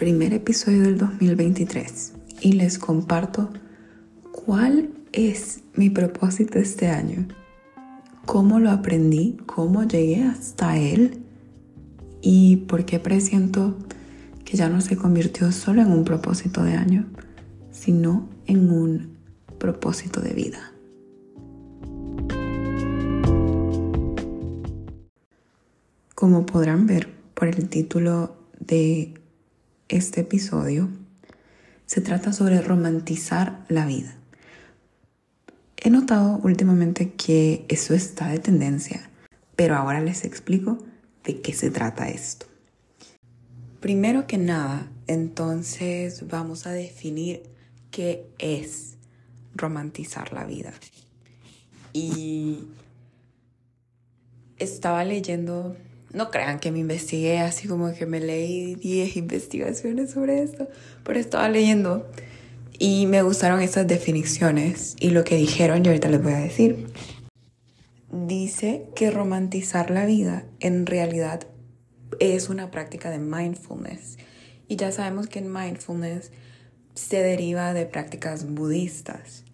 primer episodio del 2023 y les comparto cuál es mi propósito este año, cómo lo aprendí, cómo llegué hasta él y por qué presiento que ya no se convirtió solo en un propósito de año, sino en un propósito de vida. Como podrán ver por el título de este episodio, se trata sobre romantizar la vida. He notado últimamente que eso está de tendencia, pero ahora les explico de qué se trata esto. Primero que nada, entonces vamos a definir qué es romantizar la vida. Y estaba leyendo, no crean que me investigué así como que me leí 10 investigaciones sobre esto, pero estaba leyendo y me gustaron estas definiciones y lo que dijeron y ahorita les voy a decir. Dice que romantizar la vida en realidad es una práctica de mindfulness. Y ya sabemos que en mindfulness se deriva de prácticas budistas.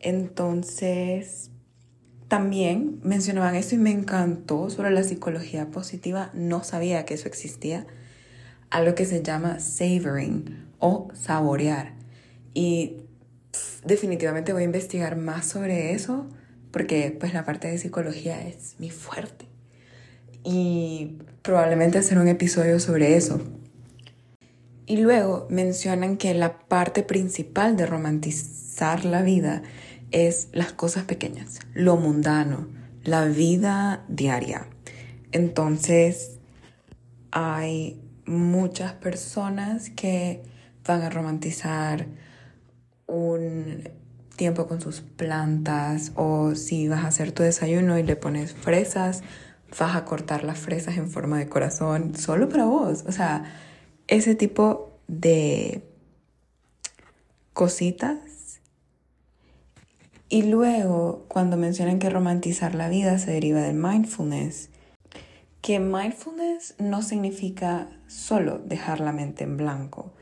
Entonces, también mencionaban esto y me encantó sobre la psicología positiva. No sabía que eso existía. Algo que se llama savoring o saborear. Y definitivamente voy a investigar más sobre eso porque pues la parte de psicología es mi fuerte. Y probablemente hacer un episodio sobre eso. Y luego mencionan que la parte principal de romantizar la vida es las cosas pequeñas, lo mundano, la vida diaria. Entonces, hay muchas personas que van a romantizar un tiempo con sus plantas o si vas a hacer tu desayuno y le pones fresas, vas a cortar las fresas en forma de corazón solo para vos. O sea, ese tipo de cositas. Y luego, cuando mencionan que romantizar la vida se deriva del mindfulness, que mindfulness no significa solo dejar la mente en blanco,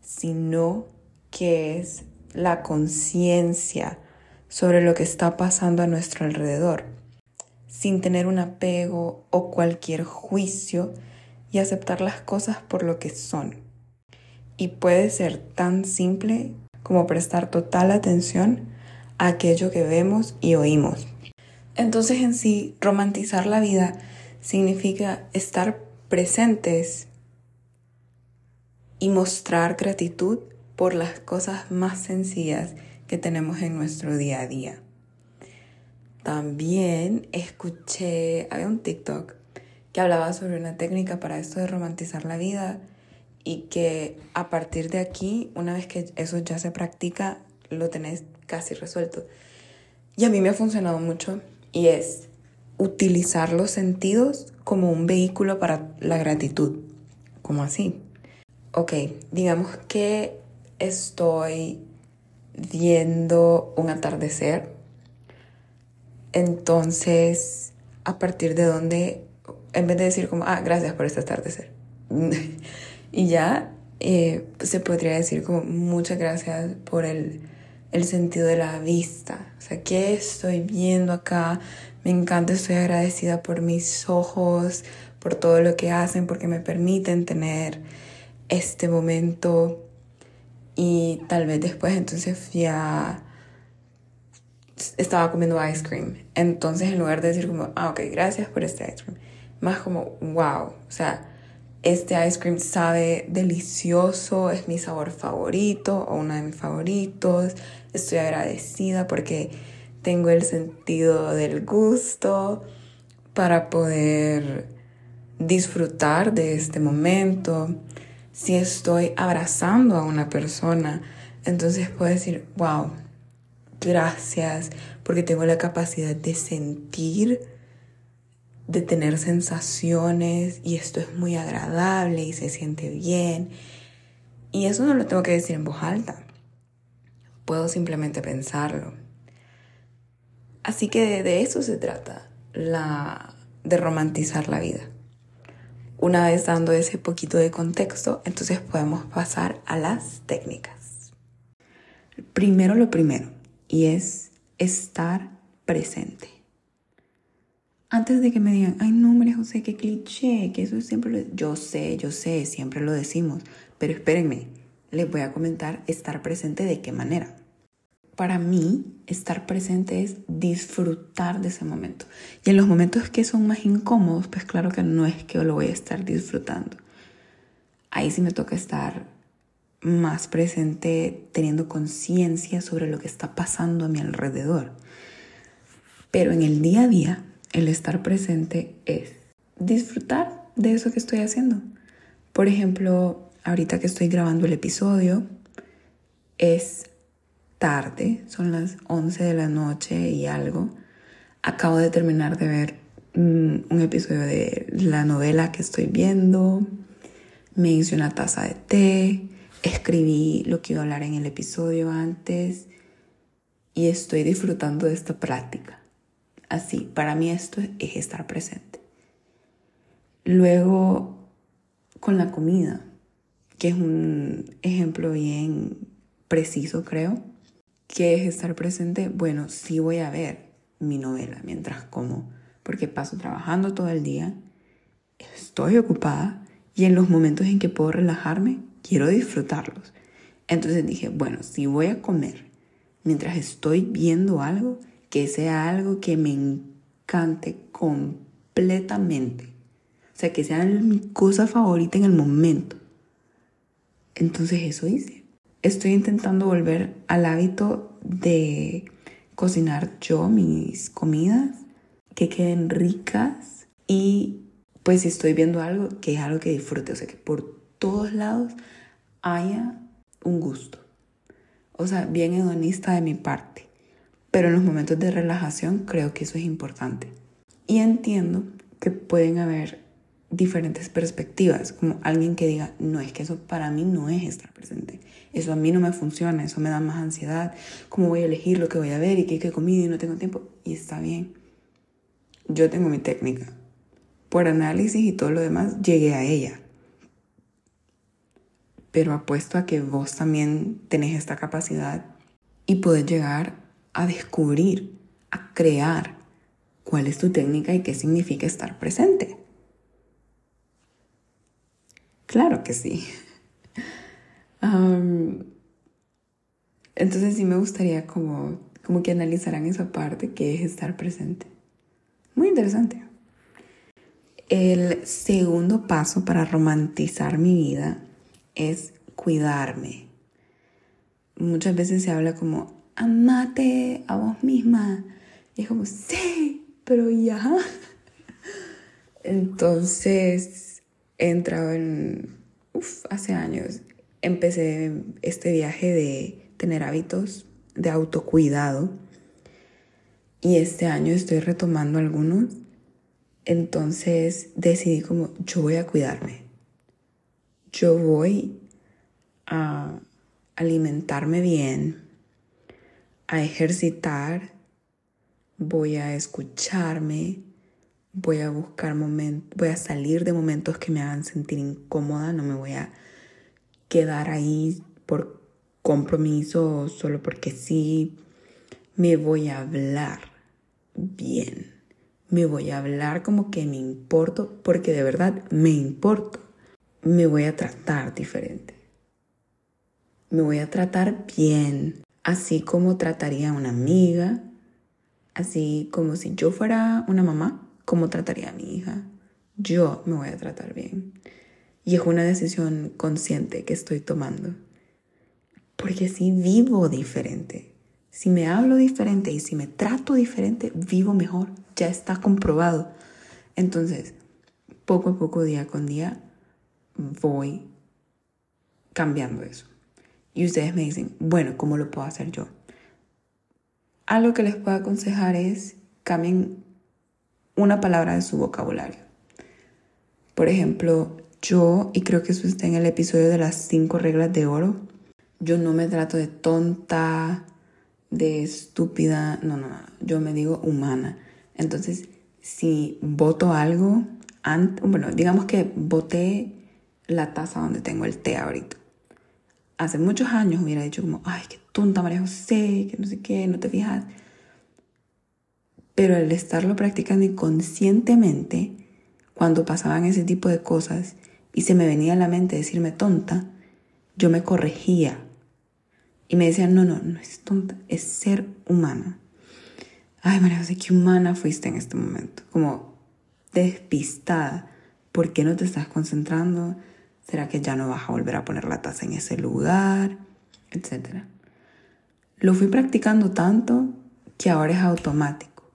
sino que es la conciencia sobre lo que está pasando a nuestro alrededor, sin tener un apego o cualquier juicio y aceptar las cosas por lo que son. Y puede ser tan simple como prestar total atención aquello que vemos y oímos. Entonces en sí, romantizar la vida significa estar presentes y mostrar gratitud por las cosas más sencillas que tenemos en nuestro día a día. También escuché, había un TikTok que hablaba sobre una técnica para esto de romantizar la vida y que a partir de aquí, una vez que eso ya se practica, lo tenés casi resuelto. Y a mí me ha funcionado mucho y es utilizar los sentidos como un vehículo para la gratitud. ¿Cómo así? Ok, digamos que estoy viendo un atardecer. Entonces, a partir de donde, en vez de decir como, ah, gracias por este atardecer. y ya eh, se podría decir como, muchas gracias por el, el sentido de la vista. O sea, ¿qué estoy viendo acá? Me encanta, estoy agradecida por mis ojos, por todo lo que hacen, porque me permiten tener este momento y tal vez después entonces ya estaba comiendo ice cream. Entonces en lugar de decir como, ah, ok, gracias por este ice cream, más como, wow, o sea, este ice cream sabe delicioso, es mi sabor favorito o uno de mis favoritos, estoy agradecida porque tengo el sentido del gusto para poder disfrutar de este momento. Si estoy abrazando a una persona, entonces puedo decir, wow, gracias, porque tengo la capacidad de sentir, de tener sensaciones y esto es muy agradable y se siente bien. Y eso no lo tengo que decir en voz alta, puedo simplemente pensarlo. Así que de, eso se trata, la, de romantizar la vida una vez dando ese poquito de contexto, entonces podemos pasar a las técnicas. Primero lo primero, y es estar presente. Antes de que me digan, ay no, María José, qué cliché, que eso siempre lo... Yo sé, yo sé, siempre lo decimos, pero espérenme, les voy a comentar estar presente de qué manera para mí estar presente es disfrutar de ese momento. Y en los momentos que son más incómodos, pues claro que no es que lo voy a estar disfrutando. Ahí sí me toca estar más presente, teniendo conciencia sobre lo que está pasando a mi alrededor. Pero en el día a día, el estar presente es disfrutar de eso que estoy haciendo. Por ejemplo, ahorita que estoy grabando el episodio, es tarde, son las 11 de la noche y algo. Acabo de terminar de ver mm, un episodio de la novela que estoy viendo. Me hice una taza de té, escribí lo que iba a hablar en el episodio antes y estoy disfrutando de esta práctica. Así, para mí esto es estar presente. Luego, con la comida, que es un ejemplo bien preciso, creo. ¿Qué es estar presente? Bueno, sí voy a ver mi novela mientras como, porque paso trabajando todo el día, estoy ocupada y en los momentos en que puedo relajarme, quiero disfrutarlos. Entonces dije, bueno, si voy a comer mientras estoy viendo algo, que sea algo que me encante completamente. O sea, que sea mi cosa favorita en el momento. Entonces eso hice estoy intentando volver al hábito de cocinar yo mis comidas, que queden ricas y pues si estoy viendo algo, que es algo que disfrute, o sea, que por todos lados haya un gusto. O sea, bien hedonista de mi parte. Pero en los momentos de relajación creo que eso es importante. Y entiendo que pueden haber diferentes perspectivas, como alguien que diga, no, es que eso para mí no es estar presente, eso a mí no me funciona, eso me da más ansiedad, cómo voy a elegir lo que voy a ver y qué, qué comida y no tengo tiempo, y está bien. Yo tengo mi técnica. Por análisis y todo lo demás, llegué a ella. Pero apuesto a que vos también tenés esta capacidad y podés llegar a descubrir, a crear cuál es tu técnica y qué significa estar presente. Claro que sí. entonces sí me gustaría como, como que analizaran esa parte que es estar presente. Muy interesante. El segundo paso para romantizar mi vida es cuidarme. Muchas veces se habla como, amate a vos misma. Y es como, sí, pero ya. Entonces, he entrado en, uf, hace años, empecé este viaje de tener hábitos de autocuidado y este año estoy retomando algunos. Entonces decidí como yo voy a cuidarme. Yo voy a alimentarme bien, a ejercitar, voy a escucharme, voy a buscar momentos, voy a salir de momentos que me hagan sentir incómoda, no me voy a quedar ahí por compromiso solo porque sí, me voy a hablar bien, me voy a hablar como que me importo, porque de verdad me importo, me voy a tratar diferente, me voy a tratar bien, así como trataría a una amiga, así como si yo fuera una mamá cómo trataría a mi hija. Yo me voy a tratar bien. Y es una decisión consciente que estoy tomando. Porque si vivo diferente, si me hablo diferente y si me trato diferente, vivo mejor. Ya está comprobado. Entonces, poco a poco, día con día, voy cambiando eso. Y ustedes me dicen, bueno, ¿cómo lo puedo hacer yo? Algo que les puedo aconsejar es cambien una palabra de su vocabulario. Por ejemplo, yo, y creo que eso está en el episodio de las cinco reglas de oro, yo no me trato de tonta, de estúpida, no, no, no, yo me digo humana. Entonces, si voto algo, bueno, digamos que boté la taza donde tengo el té ahorita. Hace muchos años hubiera dicho como, ay, qué tonta María José, que no sé qué, no te fijas. Pero al estarlo practicando inconscientemente, cuando pasaban ese tipo de cosas y se me venía a la mente decirme tonta, yo me corregía y me decían, no, no, no es tonta, es ser humana. Ay, María José, qué humana fuiste en este momento. Como despistada. ¿Por qué no te estás concentrando? ¿Será que ya no vas a volver a poner la taza en ese lugar? Etcétera. Lo fui practicando tanto que ahora es automático.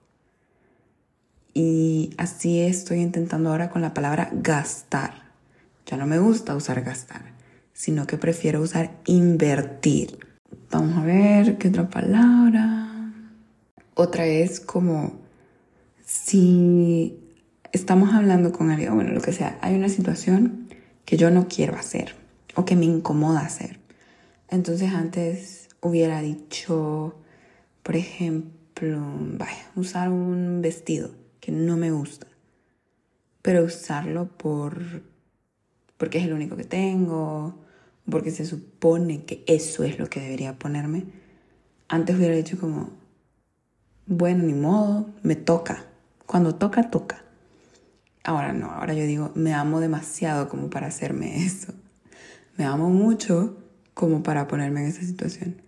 Y así estoy intentando ahora con la palabra gastar. Ya no me gusta usar gastar, sino que prefiero usar invertir. Vamos a ver qué otra palabra. Otra es como si estamos hablando con alguien, bueno, lo que sea, hay una situación que yo no quiero hacer o que me incomoda hacer. Entonces antes hubiera dicho, por ejemplo, vaya, usar un vestido que no me gusta, pero usarlo por porque es el único que tengo, porque se supone que eso es lo que debería ponerme. Antes hubiera dicho como, bueno, ni modo, me toca. Cuando toca, toca. Ahora no, ahora yo digo, me amo demasiado como para hacerme eso. Me amo mucho como para ponerme en esa situación.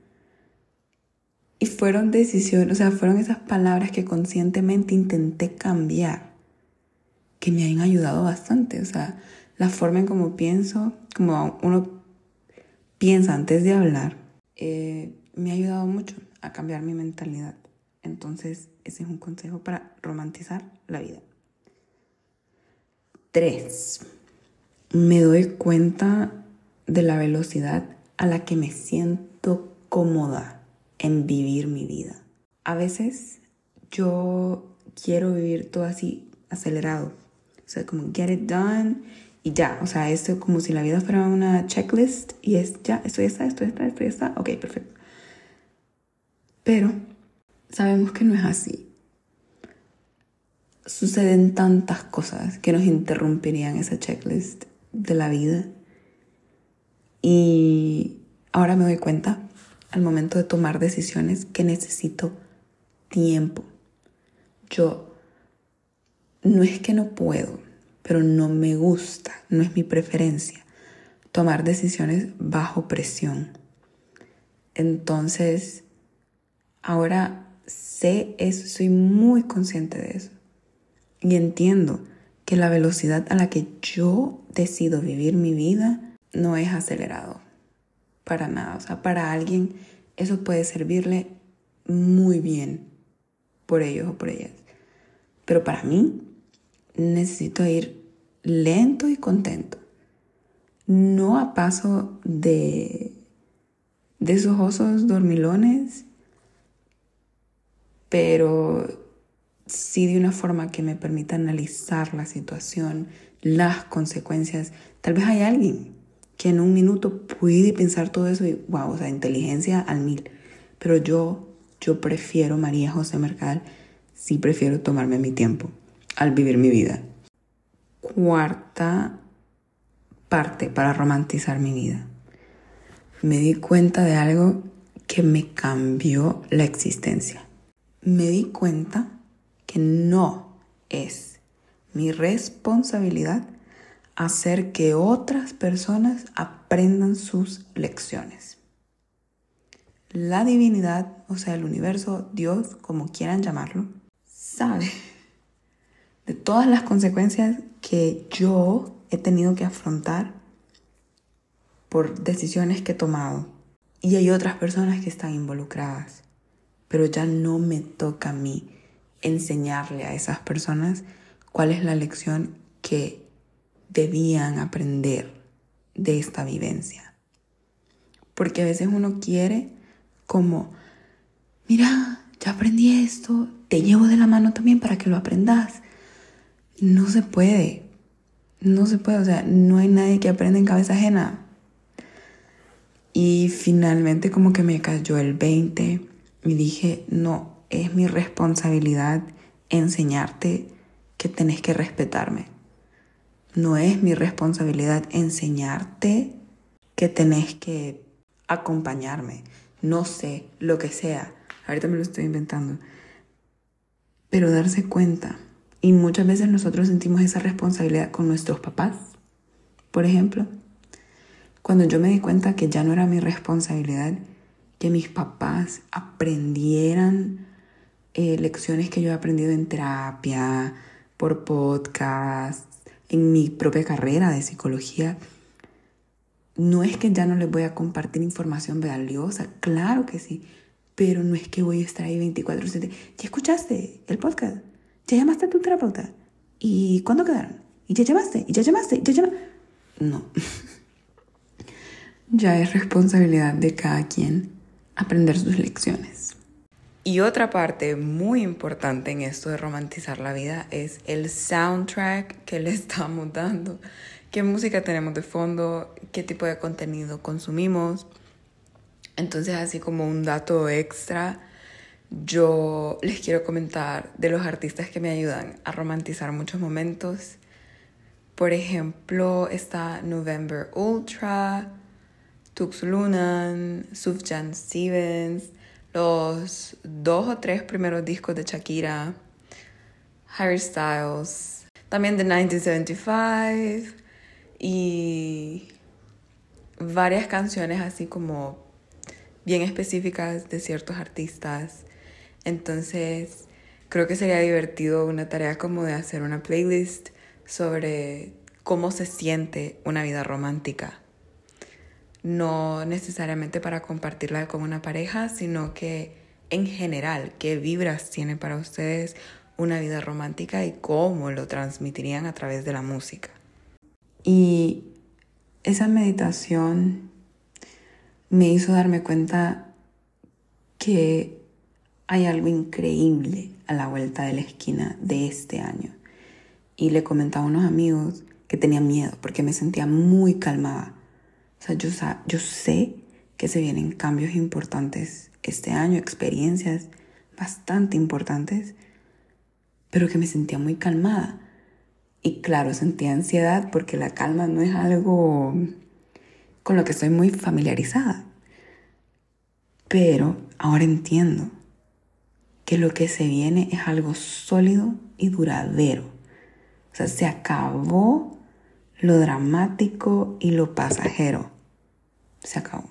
Y fueron decisiones, o sea, fueron esas palabras que conscientemente intenté cambiar, que me han ayudado bastante. O sea, la forma en cómo pienso, como uno piensa antes de hablar, eh, me ha ayudado mucho a cambiar mi mentalidad. Entonces, ese es un consejo para romantizar la vida. Tres, me doy cuenta de la velocidad a la que me siento cómoda en vivir mi vida. A veces yo quiero vivir todo así acelerado. O sea, como get it done y ya, o sea, esto como si la vida fuera una checklist y es ya, esto ya está, esto ya está, esto ya está, ok, perfecto. Pero sabemos que no es así. Suceden tantas cosas que nos interrumpirían esa checklist de la vida. Y ahora me doy cuenta al momento de tomar decisiones que necesito tiempo. Yo no es que no puedo, pero no me gusta, no es mi preferencia tomar decisiones bajo presión. Entonces, ahora sé eso, soy muy consciente de eso. Y entiendo que la velocidad a la que yo decido vivir mi vida no es acelerado. Para nada. O sea, para alguien eso puede servirle muy bien por ellos o por ellas. Pero para mí necesito ir lento y contento. No a paso de, de esos osos dormilones, pero sí de una forma que me permita analizar la situación, las consecuencias. Tal vez hay alguien que en un minuto puede pensar todo eso y, wow, o sea, inteligencia al mil. Pero yo, yo prefiero, María José Mercal, sí prefiero tomarme mi tiempo al vivir mi vida cuarta parte para romantizar mi vida. Me di cuenta de algo que me cambió la existencia. Me di cuenta que no es mi responsabilidad hacer que otras personas aprendan sus lecciones. La divinidad, o sea, el universo, Dios, como quieran llamarlo, sabe de todas las consecuencias que yo he tenido que afrontar por decisiones que he tomado. Y hay otras personas que están involucradas. Pero ya no me toca a mí enseñarle a esas personas cuál es la lección que debían aprender de esta vivencia. Porque a veces uno quiere como, mira, ya aprendí esto, te llevo de la mano también para que lo aprendas no se puede. No se puede, o sea, no hay nadie que aprenda en cabeza ajena. Y finalmente como que me cayó el 20 y dije, no, es mi responsabilidad enseñarte que tenés que respetarme. No es mi responsabilidad enseñarte que tenés que acompañarme. No sé, lo que sea. Ahorita me lo estoy inventando. Pero darse cuenta. Y muchas veces nosotros sentimos esa responsabilidad con nuestros papás. Por ejemplo, cuando yo me di cuenta que ya no era mi responsabilidad que mis papás aprendieran eh, lecciones que yo he aprendido en terapia, por podcast, en mi propia carrera de psicología, no es que ya no les voy a compartir información valiosa, claro que sí, pero no es que voy a estar ahí 24/7. ¿Ya escuchaste el podcast? ¿Ya llamaste a tu terapeuta? ¿Y cuándo quedaron? ¿Y ya llamaste? ¿Y ya llamaste? ¿Ya llamaste? No. ya es responsabilidad de cada quien aprender sus lecciones. Y otra parte muy importante en esto de romantizar la vida es el soundtrack que le estamos dando. ¿Qué música tenemos de fondo? ¿Qué tipo de contenido consumimos? Entonces, así como un dato extra, yo les quiero comentar de los artistas que me ayudan a romantizar muchos momentos. Por ejemplo, está November Ultra, Tux Lunan, Sufjan Stevens, los dos o tres primeros discos de Shakira, Harry Styles, también de 1975 y varias canciones así como bien específicas de ciertos artistas. Entonces, creo que sería divertido una tarea como de hacer una playlist sobre cómo se siente una vida romántica no necesariamente para compartirla con una pareja, sino que en general, qué vibras tiene para ustedes una vida romántica y cómo lo transmitirían a través de la música. Y esa meditación me hizo darme cuenta que hay algo increíble a la vuelta de la esquina de este año. Y le comentaba a unos amigos que tenía miedo porque me sentía muy calmada o sea, yo, yo sé que se vienen cambios importantes este año, experiencias bastante importantes, pero que me sentía muy calmada. Y claro, sentía ansiedad porque la calma no es algo con lo que estoy muy familiarizada. Pero ahora entiendo que lo que se viene es algo sólido y duradero. O sea, se acabó lo dramático y lo pasajero. Se acabó.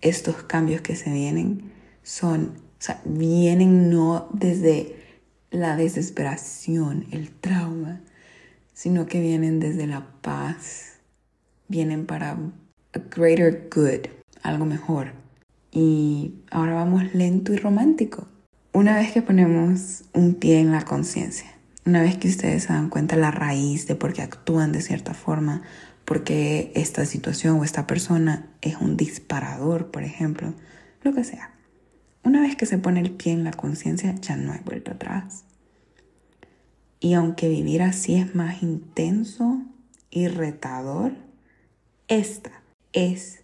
Estos cambios que se vienen son, o sea, vienen no desde la desesperación, el trauma, sino que vienen desde la paz, vienen para a greater good, algo mejor. Y ahora vamos lento y romántico. Una vez que ponemos un pie en la conciencia, una vez que ustedes se dan cuenta la raíz de por qué actúan de cierta forma, porque esta situación o esta persona es un disparador, por ejemplo, lo que sea. Una vez que se pone el pie en la conciencia, ya no hay vuelta atrás. Y aunque vivir así es más intenso y retador, esta es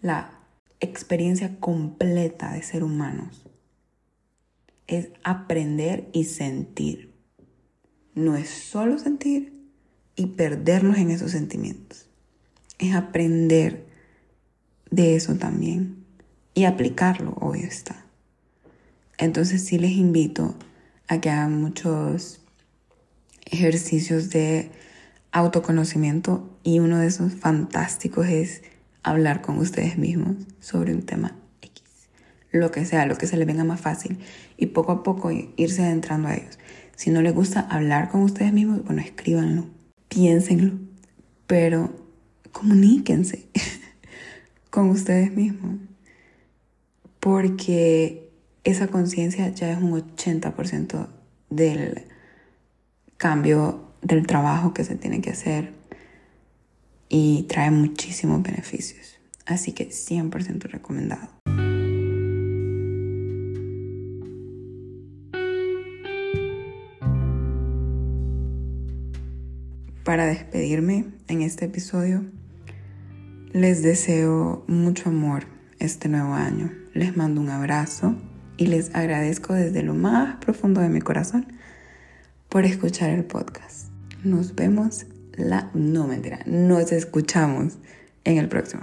la experiencia completa de ser humanos. Es aprender y sentir no es solo sentir y perdernos en esos sentimientos. Es aprender de eso también y aplicarlo, obvio está. Entonces sí les invito a que hagan muchos ejercicios de autoconocimiento y uno de esos fantásticos es hablar con ustedes mismos sobre un tema X. Lo que sea, lo que se les venga más fácil y poco a poco irse adentrando a ellos. Si no les gusta hablar con ustedes mismos, bueno, escríbanlo, piénsenlo, pero comuníquense con ustedes mismos. Porque esa conciencia ya es un 80% del cambio del trabajo que se tiene que hacer y trae muchísimos beneficios. Así que 100% recomendado. Para despedirme en este episodio, les deseo mucho amor este nuevo año. Les mando un abrazo y les agradezco desde lo más profundo de mi corazón por escuchar el podcast. Nos vemos la... No, mentira. Nos escuchamos en el próximo.